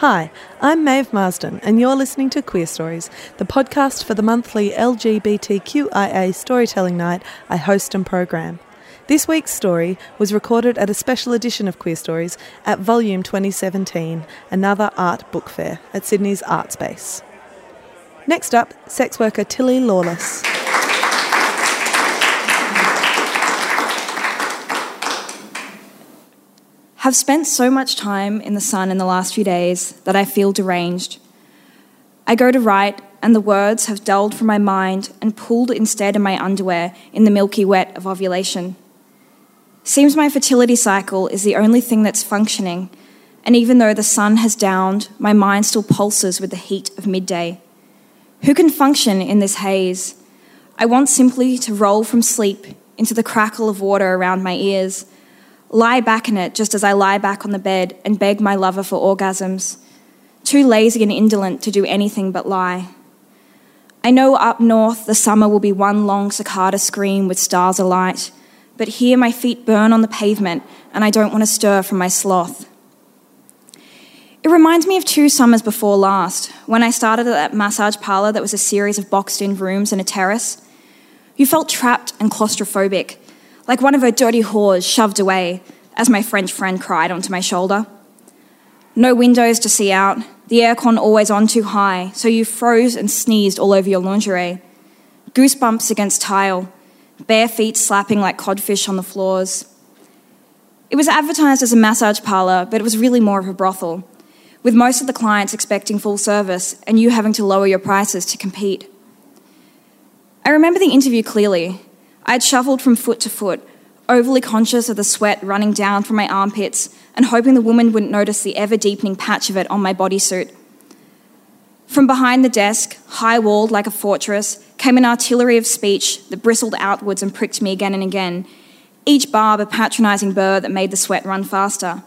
Hi, I'm Maeve Marsden, and you're listening to Queerstories, the podcast for the monthly LGBTQIA storytelling night I host and program. This week's story was recorded at a special edition of Queerstories at Volume 2017, another art book fair at Sydney's Artspace. Next up, sex worker Tilly Lawless. Have spent so much time in the sun in the last few days that I feel deranged. I go to write, and the words have dulled from my mind and pooled instead in my underwear in the milky wet of ovulation. Seems my fertility cycle is the only thing that's functioning, and even though the sun has downed, my mind still pulses with the heat of midday. Who can function in this haze? I want simply to roll from sleep into the crackle of water around my ears, lie back in it just as I lie back on the bed and beg my lover for orgasms, too lazy and indolent to do anything but lie. I know up north the summer will be one long cicada scream with stars alight but here my feet burn on the pavement and I don't want to stir from my sloth. It reminds me of two summers before last, when I started at that massage parlour that was a series of boxed in rooms and a terrace. You felt trapped and claustrophobic, like one of her dirty whores shoved away, as my French friend cried onto my shoulder. No windows to see out, the aircon always on too high, so you froze and sneezed all over your lingerie. Goosebumps against tile, bare feet slapping like codfish on the floors. It was advertised as a massage parlour, but it was really more of a brothel, with most of the clients expecting full service and you having to lower your prices to compete. I remember the interview clearly. I had shuffled from foot to foot, overly conscious of the sweat running down from my armpits and hoping the woman wouldn't notice the ever deepening patch of it on my bodysuit. From behind the desk, high walled like a fortress, came an artillery of speech that bristled outwards and pricked me again and again, each barb a patronising burr that made the sweat run faster.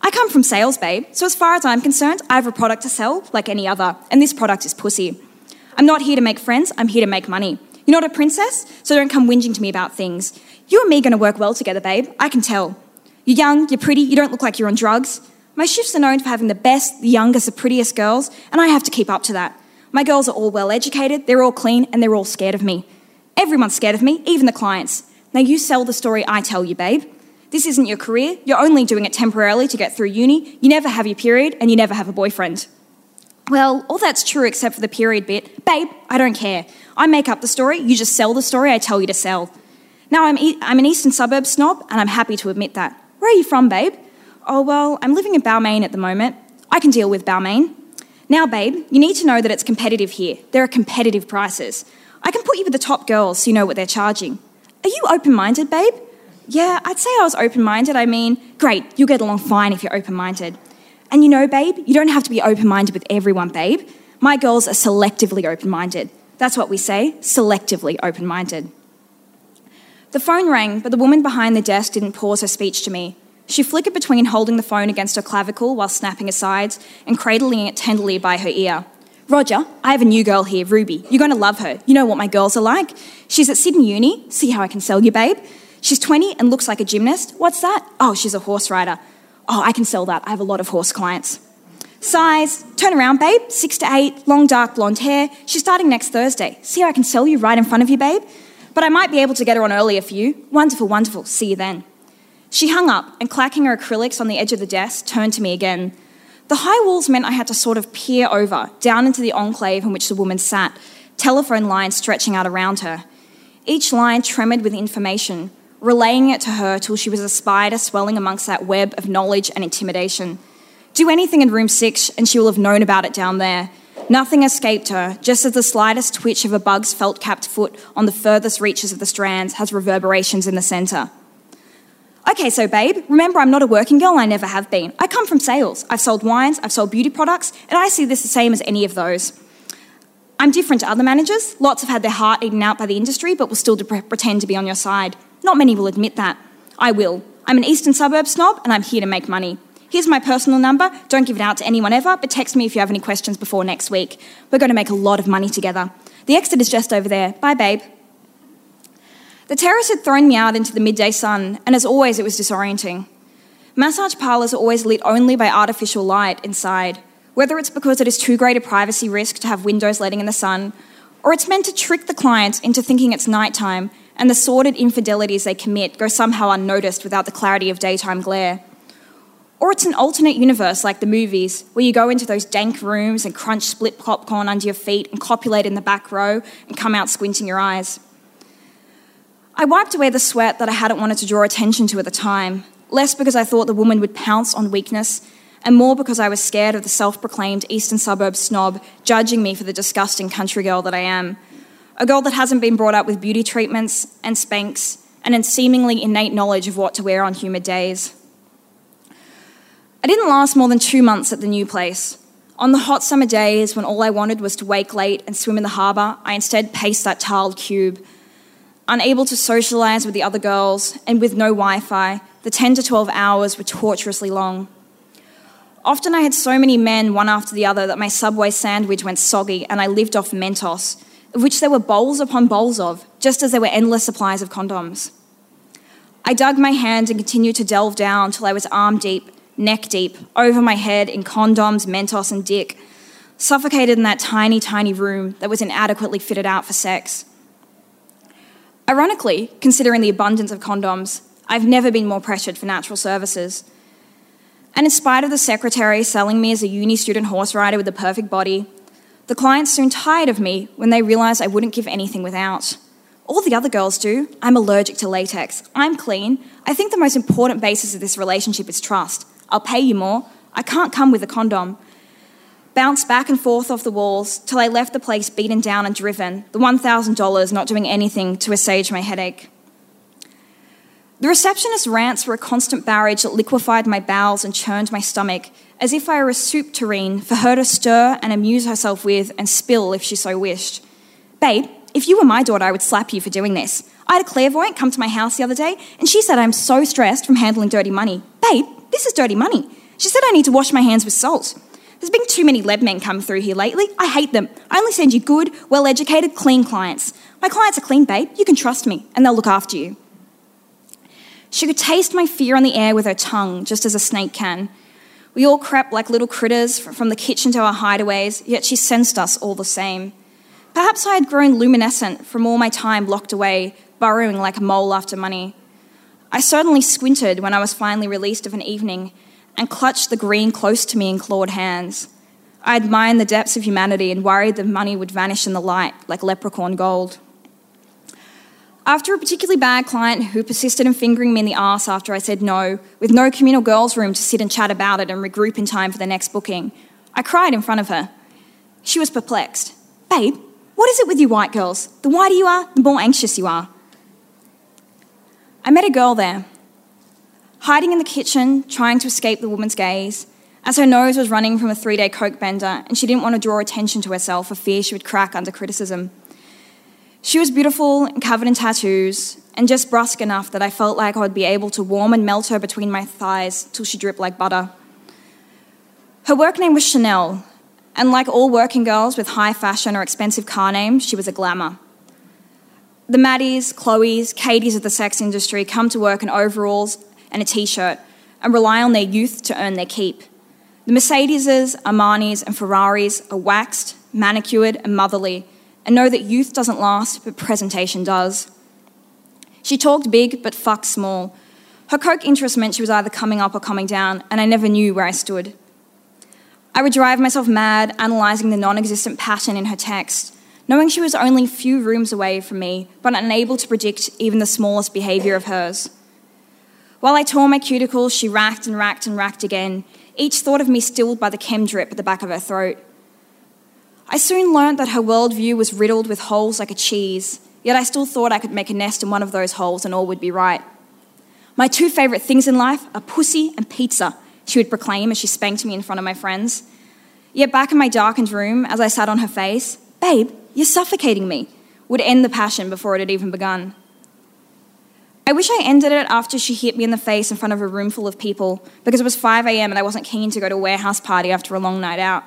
I come from sales, babe, so as far as I'm concerned, I have a product to sell like any other, and this product is pussy. I'm not here to make friends, I'm here to make money. You're not a princess, so don't come whinging to me about things. You and me are going to work well together, babe, I can tell. You're young, you're pretty, you don't look like you're on drugs. My shifts are known for having the best, the youngest, the prettiest girls, and I have to keep up to that. My girls are all well educated, they're all clean, and they're all scared of me. Everyone's scared of me, even the clients. Now you sell the story I tell you, babe. This isn't your career, you're only doing it temporarily to get through uni, you never have your period, and you never have a boyfriend. Well, all that's true except for the period bit. Babe, I don't care. I make up the story, you just sell the story I tell you to sell. Now, I'm, e- I'm an eastern suburb snob, and I'm happy to admit that. Where are you from, babe? Oh, well, I'm living in Balmain at the moment. I can deal with Balmain. Now, babe, you need to know that it's competitive here. There are competitive prices. I can put you with the top girls so you know what they're charging. Are you open minded, babe? Yeah, I'd say I was open minded. I mean, great, you'll get along fine if you're open minded. And you know, babe, you don't have to be open minded with everyone, babe. My girls are selectively open minded. That's what we say, selectively open minded. The phone rang, but the woman behind the desk didn't pause her speech to me. She flickered between holding the phone against her clavicle while snapping her sides and cradling it tenderly by her ear. Roger, I have a new girl here, Ruby. You're going to love her. You know what my girls are like. She's at Sydney Uni. See how I can sell you, babe? She's 20 and looks like a gymnast. What's that? Oh, she's a horse rider. Oh, I can sell that. I have a lot of horse clients. Size, turn around, babe. Six to eight, long dark blonde hair. She's starting next Thursday. See how I can sell you right in front of you, babe? But I might be able to get her on earlier for you. Wonderful, wonderful. See you then. She hung up and, clacking her acrylics on the edge of the desk, turned to me again. The high walls meant I had to sort of peer over, down into the enclave in which the woman sat, telephone lines stretching out around her. Each line tremored with information, relaying it to her till she was a spider swelling amongst that web of knowledge and intimidation. Do anything in room six, and she will have known about it down there. Nothing escaped her, just as the slightest twitch of a bug's felt capped foot on the furthest reaches of the strands has reverberations in the centre. Okay, so babe, remember I'm not a working girl, I never have been. I come from sales. I've sold wines, I've sold beauty products, and I see this the same as any of those. I'm different to other managers. Lots have had their heart eaten out by the industry, but will still pretend to be on your side. Not many will admit that. I will. I'm an eastern suburb snob, and I'm here to make money. Here's my personal number. Don't give it out to anyone ever, but text me if you have any questions before next week. We're going to make a lot of money together. The exit is just over there. Bye, babe. The terrace had thrown me out into the midday sun, and as always, it was disorienting. Massage parlours are always lit only by artificial light inside, Whether it's because it is too great a privacy risk to have windows letting in the sun, or it's meant to trick the client into thinking it's nighttime and the sordid infidelities they commit go somehow unnoticed without the clarity of daytime glare. Or it's an alternate universe like the movies, where you go into those dank rooms and crunch split popcorn under your feet and copulate in the back row and come out squinting your eyes. I wiped away the sweat that I hadn't wanted to draw attention to at the time, less because I thought the woman would pounce on weakness, and more because I was scared of the self proclaimed eastern suburb snob judging me for the disgusting country girl that I am. A girl that hasn't been brought up with beauty treatments and Spanx and a seemingly innate knowledge of what to wear on humid days. I didn't last more than two months at the new place. On the hot summer days when all I wanted was to wake late and swim in the harbour, I instead paced that tiled cube. Unable to socialise with the other girls and with no Wi Fi, the 10 to 12 hours were torturously long. Often I had so many men, one after the other, that my Subway sandwich went soggy and I lived off Mentos, of which there were bowls upon bowls of, just as there were endless supplies of condoms. I dug my hand and continued to delve down till I was arm deep neck deep, over my head in condoms, Mentos, and dick, suffocated in that tiny, tiny room that was inadequately fitted out for sex. Ironically, considering the abundance of condoms, I've never been more pressured for natural services. And in spite of the secretary selling me as a uni student horse rider with the perfect body, the clients soon tired of me when they realised I wouldn't give anything without. All the other girls do. I'm allergic to latex. I'm clean. I think the most important basis of this relationship is trust. I'll pay you more. I can't come with a condom. Bounced back and forth off the walls till I left the place beaten down and driven, the $1,000 not doing anything to assuage my headache. The receptionist's rants were a constant barrage that liquefied my bowels and churned my stomach, as if I were a soup tureen for her to stir and amuse herself with and spill if she so wished. Babe, if you were my daughter, I would slap you for doing this. I had a clairvoyant come to my house the other day, and she said I'm so stressed from handling dirty money. Babe, this is dirty money. She said I need to wash my hands with salt. There's been too many lead men come through here lately. I hate them. I only send you good, well educated, clean clients. My clients are clean, babe. You can trust me, and they'll look after you. She could taste my fear on the air with her tongue, just as a snake can. We all crept like little critters from the kitchen to our hideaways, yet she sensed us all the same. Perhaps I had grown luminescent from all my time locked away, burrowing like a mole after money. I certainly squinted when I was finally released of an evening and clutched the green close to me in clawed hands. I admired the depths of humanity and worried the money would vanish in the light like leprechaun gold. After a particularly bad client who persisted in fingering me in the ass after I said no, with no communal girls' room to sit and chat about it and regroup in time for the next booking, I cried in front of her. She was perplexed. Babe, what is it with you white girls? The whiter you are, the more anxious you are. I met a girl there, hiding in the kitchen, trying to escape the woman's gaze, as her nose was running from a three day coke bender and she didn't want to draw attention to herself for fear she would crack under criticism. She was beautiful and covered in tattoos, and just brusque enough that I felt like I would be able to warm and melt her between my thighs till she dripped like butter. Her work name was Chanel, and like all working girls with high fashion or expensive car names, she was a glamour. The Maddies, Chloes, Katies of the sex industry come to work in overalls and a t shirt and rely on their youth to earn their keep. The Mercedeses, Armanis, and Ferraris are waxed, manicured, and motherly, and know that youth doesn't last, but presentation does. She talked big, but fucked small. Her coke interest meant she was either coming up or coming down, and I never knew where I stood. I would drive myself mad analysing the non existent pattern in her text knowing she was only a few rooms away from me, but unable to predict even the smallest behaviour of hers. While I tore my cuticles, she racked and racked and racked again, each thought of me stilled by the chem drip at the back of her throat. I soon learnt that her worldview was riddled with holes like a cheese, yet I still thought I could make a nest in one of those holes and all would be right. My two favourite things in life are pussy and pizza, she would proclaim as she spanked me in front of my friends. Yet back in my darkened room, as I sat on her face, Babe, you're suffocating me, would end the passion before it had even begun. I wish I ended it after she hit me in the face in front of a room full of people because it was 5 a.m. and I wasn't keen to go to a warehouse party after a long night out.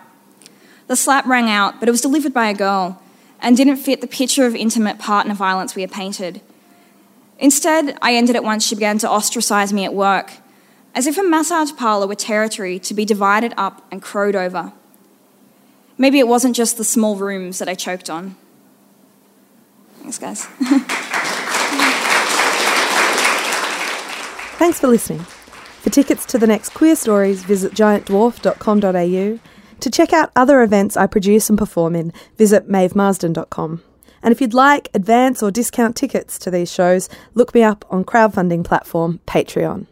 The slap rang out, but it was delivered by a girl and didn't fit the picture of intimate partner violence we had painted. Instead, I ended it once she began to ostracize me at work, as if a massage parlour were territory to be divided up and crowed over. Maybe it wasn't just the small rooms that I choked on. Thanks, guys. Thanks for listening. For tickets to the next Queerstories, visit giantdwarf.com.au. To check out other events I produce and perform in, visit maevemarsden.com. And if you'd like advance or discount tickets to these shows, look me up on crowdfunding platform Patreon.